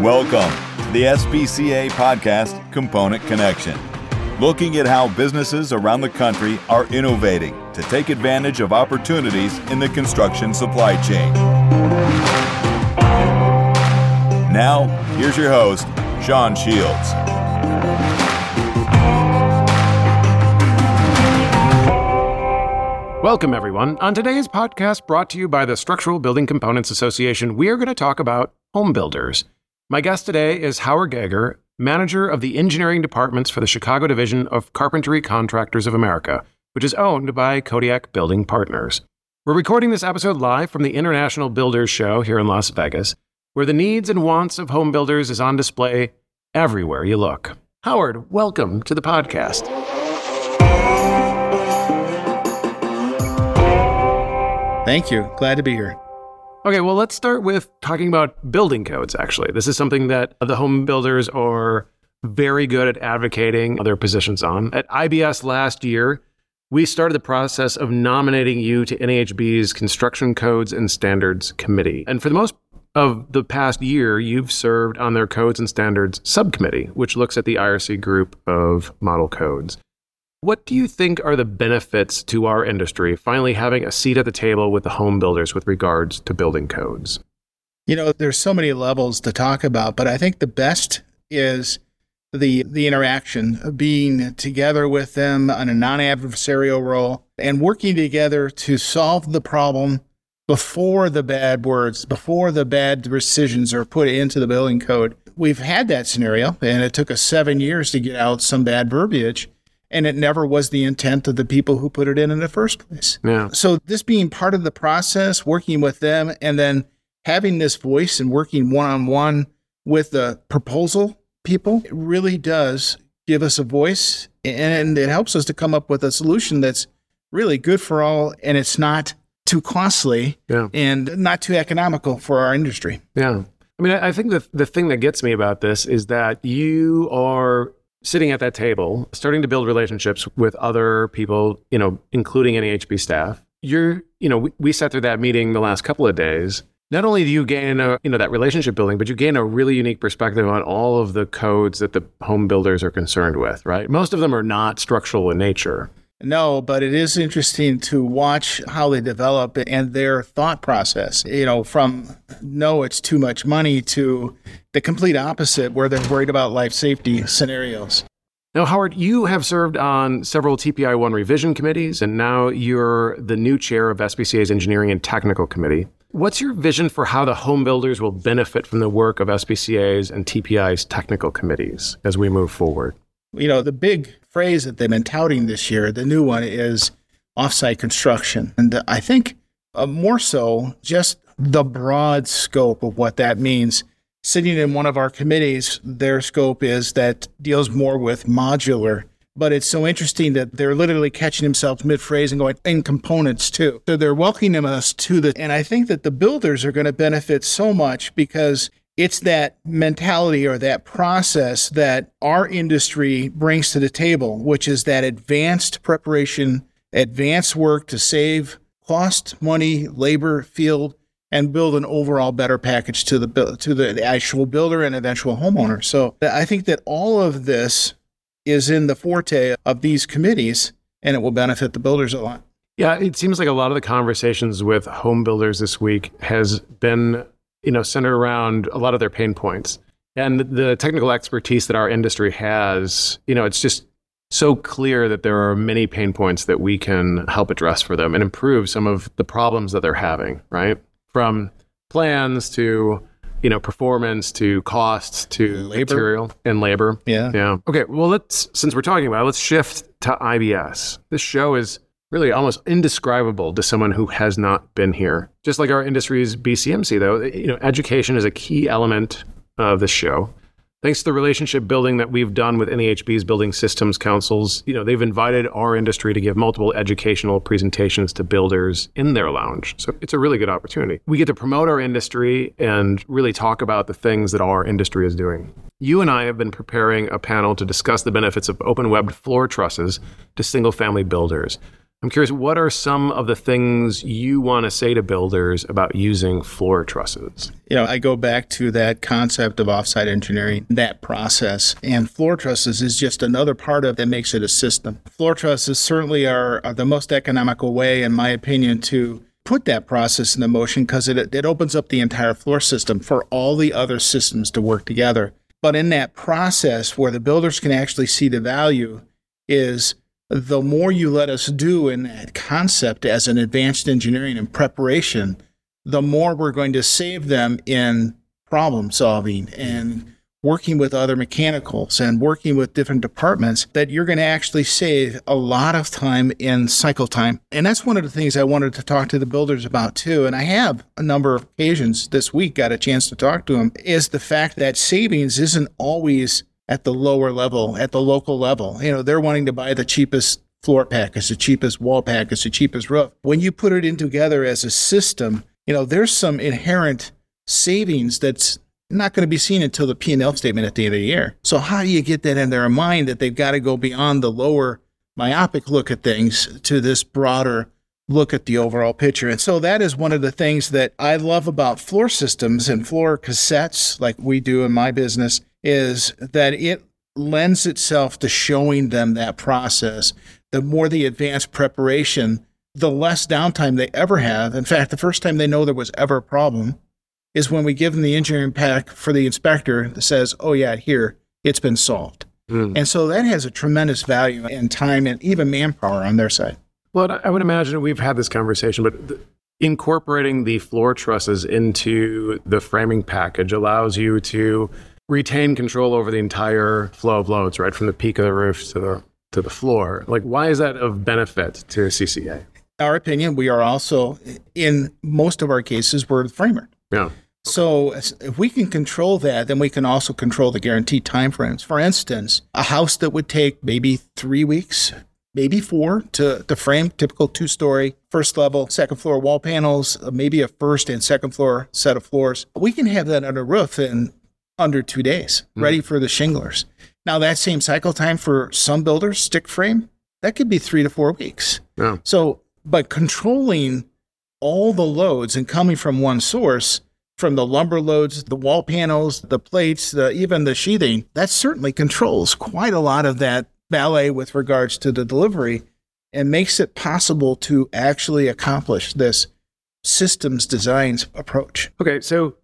Welcome to the SBCA podcast Component Connection, looking at how businesses around the country are innovating to take advantage of opportunities in the construction supply chain. Now, here's your host, Sean Shields. Welcome, everyone. On today's podcast, brought to you by the Structural Building Components Association, we are going to talk about home builders. My guest today is Howard Gager, manager of the engineering departments for the Chicago division of Carpenter Contractors of America, which is owned by Kodiak Building Partners. We're recording this episode live from the International Builders Show here in Las Vegas, where the needs and wants of home builders is on display everywhere you look. Howard, welcome to the podcast. Thank you. Glad to be here. Okay, well, let's start with talking about building codes, actually. This is something that the home builders are very good at advocating their positions on. At IBS last year, we started the process of nominating you to NAHB's Construction Codes and Standards Committee. And for the most of the past year, you've served on their Codes and Standards Subcommittee, which looks at the IRC group of model codes. What do you think are the benefits to our industry finally having a seat at the table with the home builders with regards to building codes? You know, there's so many levels to talk about, but I think the best is the the interaction being together with them on a non-adversarial role and working together to solve the problem before the bad words, before the bad decisions are put into the building code. We've had that scenario, and it took us seven years to get out some bad verbiage and it never was the intent of the people who put it in in the first place. Yeah. So this being part of the process, working with them, and then having this voice and working one on one with the proposal people, it really does give us a voice, and it helps us to come up with a solution that's really good for all, and it's not too costly Yeah. and not too economical for our industry. Yeah. I mean, I I think the, the thing that gets me about this is that you are sitting at that table, starting to build relationships with other people, you know, including NAHB staff. You're, you know, we, we sat through that meeting the last couple of days. Not only do you gain a, you know, that relationship building, but you gain a really unique perspective on all of the codes that the home builders are concerned with, right? Most of them are not structural in nature. No, but it is interesting to watch how they develop and their thought process. You know, from no, it's too much money to the complete opposite, where they're worried about life safety scenarios. Now, Howard, you have served on several TPI 1 revision committees, and now you're the new chair of SBCA's Engineering and Technical Committee. What's your vision for how the home builders will benefit from the work of SBCA's and TPI's technical committees as we move forward? You know, the big phrase that they've been touting this year, the new one is offsite construction. And I think uh, more so just the broad scope of what that means. Sitting in one of our committees, their scope is that deals more with modular. But it's so interesting that they're literally catching themselves mid phrase and going, in components too. So they're welcoming us to the, and I think that the builders are going to benefit so much because it's that mentality or that process that our industry brings to the table, which is that advanced preparation, advanced work to save cost, money, labor, field, and build an overall better package to the to the actual builder and eventual homeowner. So I think that all of this is in the forte of these committees, and it will benefit the builders a lot. Yeah, it seems like a lot of the conversations with home builders this week has been, you know, centered around a lot of their pain points. And the technical expertise that our industry has, you know, it's just so clear that there are many pain points that we can help address for them and improve some of the problems that they're having, right? From plans to, you know, performance to costs to Labor. material and labor. Yeah. Yeah. Okay. Well, let's since we're talking about it, let's shift to IBS. This show is really almost indescribable to someone who has not been here. Just like our industry's BCMC, though, you know, education is a key element of this show. Thanks to the relationship building that we've done with NAHB's building systems councils, you know, they've invited our industry to give multiple educational presentations to builders in their lounge. So it's a really good opportunity. We get to promote our industry and really talk about the things that our industry is doing. You and I have been preparing a panel to discuss the benefits of open webbed floor trusses to single family builders. I'm curious, what are some of the things you want to say to builders about using floor trusses? You know, I go back to that concept of offsite engineering, that process, and floor trusses is just another part of that makes it a system. Floor trusses certainly are, are the most economical way, in my opinion, to put that process into motion because it, it opens up the entire floor system for all the other systems to work together. But in that process, where the builders can actually see the value, is the more you let us do in that concept as an advanced engineering and preparation, the more we're going to save them in problem solving and working with other mechanicals and working with different departments that you're going to actually save a lot of time in cycle time. And that's one of the things I wanted to talk to the builders about too. And I have a number of occasions this week got a chance to talk to them is the fact that savings isn't always at the lower level, at the local level. You know, they're wanting to buy the cheapest floor package, the cheapest wall package, the cheapest roof. When you put it in together as a system, you know, there's some inherent savings that's not going to be seen until the P&L statement at the end of the year. So how do you get that in their mind that they've got to go beyond the lower myopic look at things to this broader look at the overall picture. And so that is one of the things that I love about floor systems and floor cassettes like we do in my business is that it lends itself to showing them that process. The more the advanced preparation, the less downtime they ever have. In fact, the first time they know there was ever a problem is when we give them the engineering pack for the inspector that says, oh, yeah, here, it's been solved. Mm. And so that has a tremendous value and time and even manpower on their side. Well, I would imagine we've had this conversation, but the, incorporating the floor trusses into the framing package allows you to retain control over the entire flow of loads, right from the peak of the roof to the to the floor. Like, why is that of benefit to CCA? Our opinion, we are also in most of our cases we're the framer. Yeah. So if we can control that, then we can also control the guaranteed timeframes. For instance, a house that would take maybe three weeks, maybe four to, to frame, typical two story, first level, second floor wall panels, maybe a first and second floor set of floors. We can have that under roof in under two days, mm. ready for the shinglers. Now, that same cycle time for some builders, stick frame, that could be three to four weeks. Yeah. So, but controlling all the loads and coming from one source, from the lumber loads, the wall panels, the plates, the, even the sheathing, that certainly controls quite a lot of that ballet with regards to the delivery and makes it possible to actually accomplish this systems designs approach. Okay, so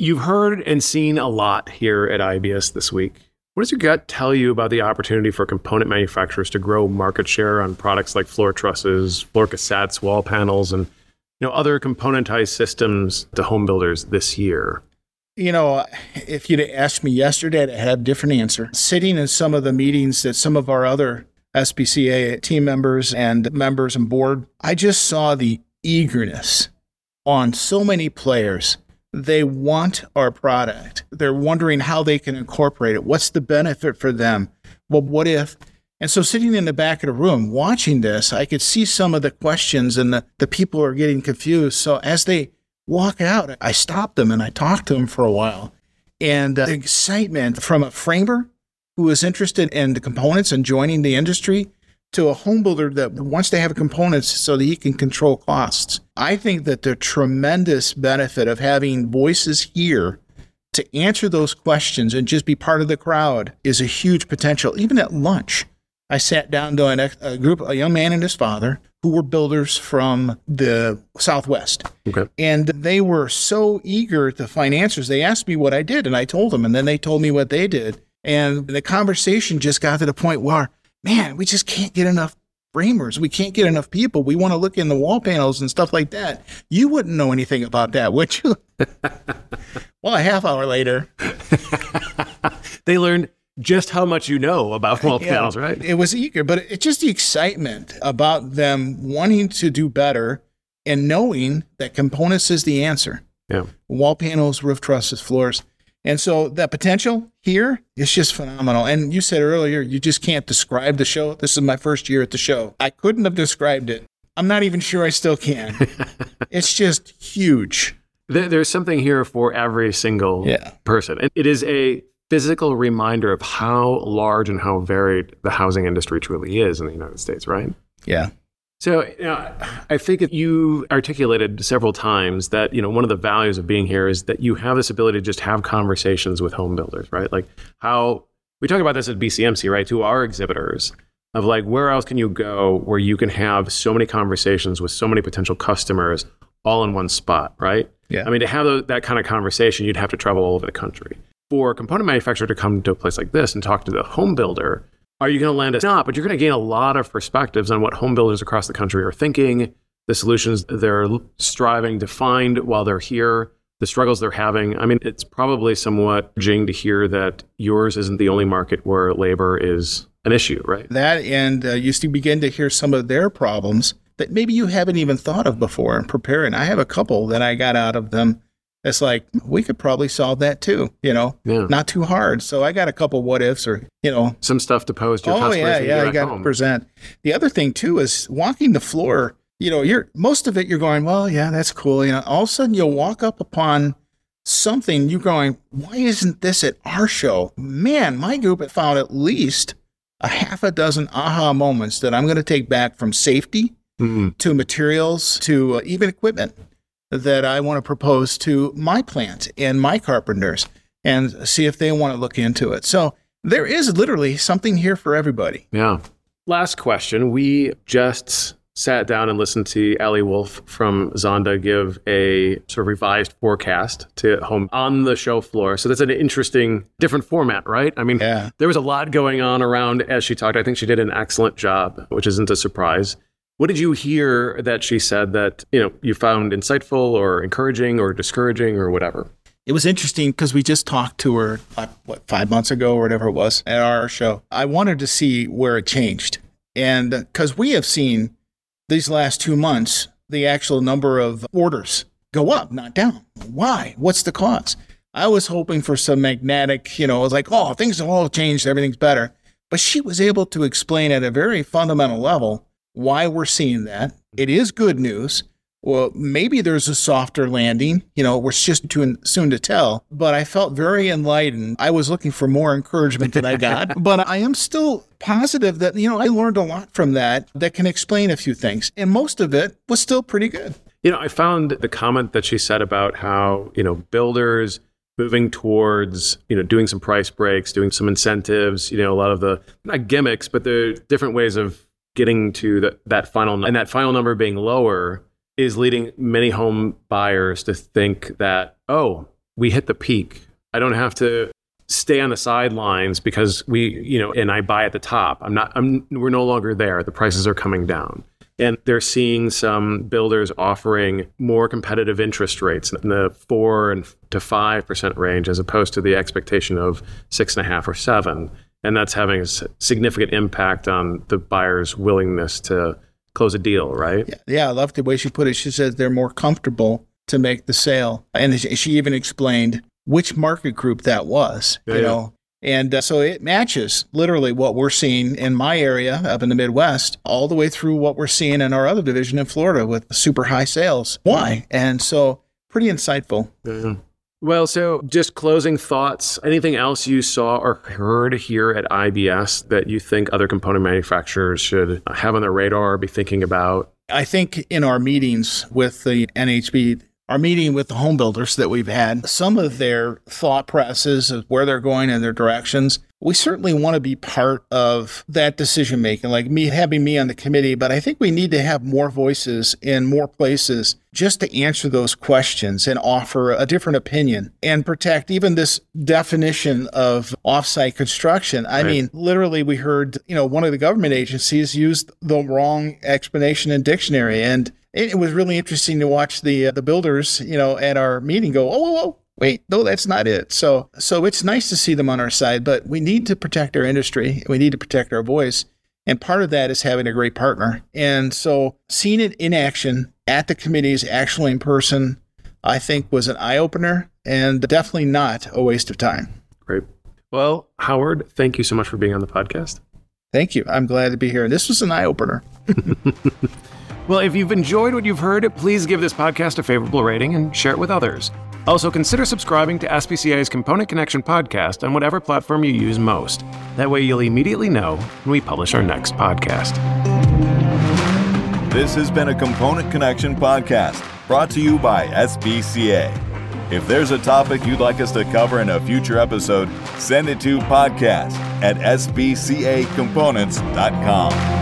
you've heard and seen a lot here at IBS this week. What does your gut tell you about the opportunity for component manufacturers to grow market share on products like floor trusses, floor cassettes, wall panels, and you know, other componentized systems to home builders this year? You know, if you'd asked me yesterday, I'd have a different answer. Sitting in some of the meetings that some of our other SBCA team members and members and board, I just saw the eagerness on so many players. They want our product. They're wondering how they can incorporate it. What's the benefit for them? Well, what if and so sitting in the back of the room watching this, I could see some of the questions and the, the people are getting confused. So as they walk out, I stop them and I talk to them for a while. And uh, excitement from a framer who is interested in the components and joining the industry to a home builder that wants to have components so that he can control costs. I think that the tremendous benefit of having voices here to answer those questions and just be part of the crowd is a huge potential, even at lunch. I sat down to an, a group, a young man and his father, who were builders from the Southwest. Okay. And they were so eager to find answers. They asked me what I did, and I told them, and then they told me what they did. And the conversation just got to the point where, man, we just can't get enough framers. We can't get enough people. We want to look in the wall panels and stuff like that. You wouldn't know anything about that, would you? well, a half hour later, they learned just how much you know about wall yeah, panels, right? It was eager, but it's just the excitement about them wanting to do better and knowing that components is the answer. Yeah. Wall panels, roof trusses, floors. And so that potential here is just phenomenal. And you said earlier, you just can't describe the show. This is my first year at the show. I couldn't have described it. I'm not even sure I still can. it's just huge. There's something here for every single yeah. person. It is a physical reminder of how large and how varied the housing industry truly is in the United States, right? Yeah. So, you know, I think you articulated several times that, you know, one of the values of being here is that you have this ability to just have conversations with home builders, right? Like how we talk about this at BCMC, right? To our exhibitors of like, where else can you go where you can have so many conversations with so many potential customers all in one spot, right? Yeah. I mean, to have that kind of conversation, you'd have to travel all over the country. For a component manufacturer to come to a place like this and talk to the home builder, are you going to land a not? But you're going to gain a lot of perspectives on what home builders across the country are thinking, the solutions they're striving to find while they're here, the struggles they're having. I mean, it's probably somewhat jing to hear that yours isn't the only market where labor is an issue, right? That and uh, you begin to hear some of their problems that maybe you haven't even thought of before and preparing. I have a couple that I got out of them it's like we could probably solve that too, you know, yeah. not too hard. So I got a couple what ifs or, you know, some stuff to pose to your oh, yeah, yeah, you got to present. The other thing too is walking the floor, you know, you're most of it you're going, well, yeah, that's cool. You know, all of a sudden you'll walk up upon something you're going, why isn't this at our show? Man, my group had found at least a half a dozen aha moments that I'm going to take back from safety mm-hmm. to materials to uh, even equipment that I want to propose to my plant and my carpenters and see if they want to look into it. So there is literally something here for everybody. Yeah. Last question. We just sat down and listened to Ali Wolf from Zonda give a sort of revised forecast to home on the show floor. So that's an interesting, different format, right? I mean, yeah. there was a lot going on around as she talked. I think she did an excellent job, which isn't a surprise. What did you hear that she said that you know you found insightful or encouraging or discouraging or whatever? It was interesting because we just talked to her like, what five months ago or whatever it was at our show. I wanted to see where it changed, and because we have seen these last two months the actual number of orders go up, not down. Why? What's the cause? I was hoping for some magnetic, you know, it was like, oh, things have all changed, everything's better. But she was able to explain at a very fundamental level why we're seeing that. It is good news. Well, maybe there's a softer landing. You know, we're just too soon to tell. But I felt very enlightened. I was looking for more encouragement than I got. but I am still positive that, you know, I learned a lot from that that can explain a few things. And most of it was still pretty good. You know, I found the comment that she said about how, you know, builders moving towards you know doing some price breaks doing some incentives you know a lot of the not gimmicks but the different ways of getting to the, that final and that final number being lower is leading many home buyers to think that oh we hit the peak. I don't have to stay on the sidelines because we you know and i buy at the top. I'm not i'm we're no longer there. The prices are coming down. And they're seeing some builders offering more competitive interest rates in the four and to five percent range as opposed to the expectation of six and a half or seven and that's having a significant impact on the buyer's willingness to close a deal, right? Yeah, yeah, I love the way she put it. She says they're more comfortable to make the sale, and she even explained which market group that was. Yeah, you know, and uh, so it matches literally what we're seeing in my area up in the Midwest, all the way through what we're seeing in our other division in Florida with super high sales. Why? And so pretty insightful. Yeah. Well, so just closing thoughts. Anything else you saw or heard here at IBS that you think other component manufacturers should have on their radar be thinking about? I think in our meetings with the NHB, our meeting with the home builders that we've had, some of their thought processes of where they're going and their directions, we certainly want to be part of that decision making, like me having me on the committee, but I think we need to have more voices in more places just to answer those questions and offer a different opinion and protect even this definition of offsite construction. I right. mean, literally we heard, you know, one of the government agencies used the wrong explanation in dictionary and it was really interesting to watch the uh, the builders, you know, at our meeting go, oh, oh, oh, wait, no, that's not it. So, so it's nice to see them on our side, but we need to protect our industry. We need to protect our voice. And part of that is having a great partner. And so seeing it in action at the committees, actually in person, I think was an eye opener and definitely not a waste of time. Great. Well, Howard, thank you so much for being on the podcast. Thank you. I'm glad to be here. And this was an eye opener. well, if you've enjoyed what you've heard, please give this podcast a favorable rating and share it with others. Also, consider subscribing to SBCA's Component Connection podcast on whatever platform you use most. That way, you'll immediately know when we publish our next podcast. This has been a Component Connection podcast brought to you by SBCA. If there's a topic you'd like us to cover in a future episode, send it to podcast at sbcacomponents.com.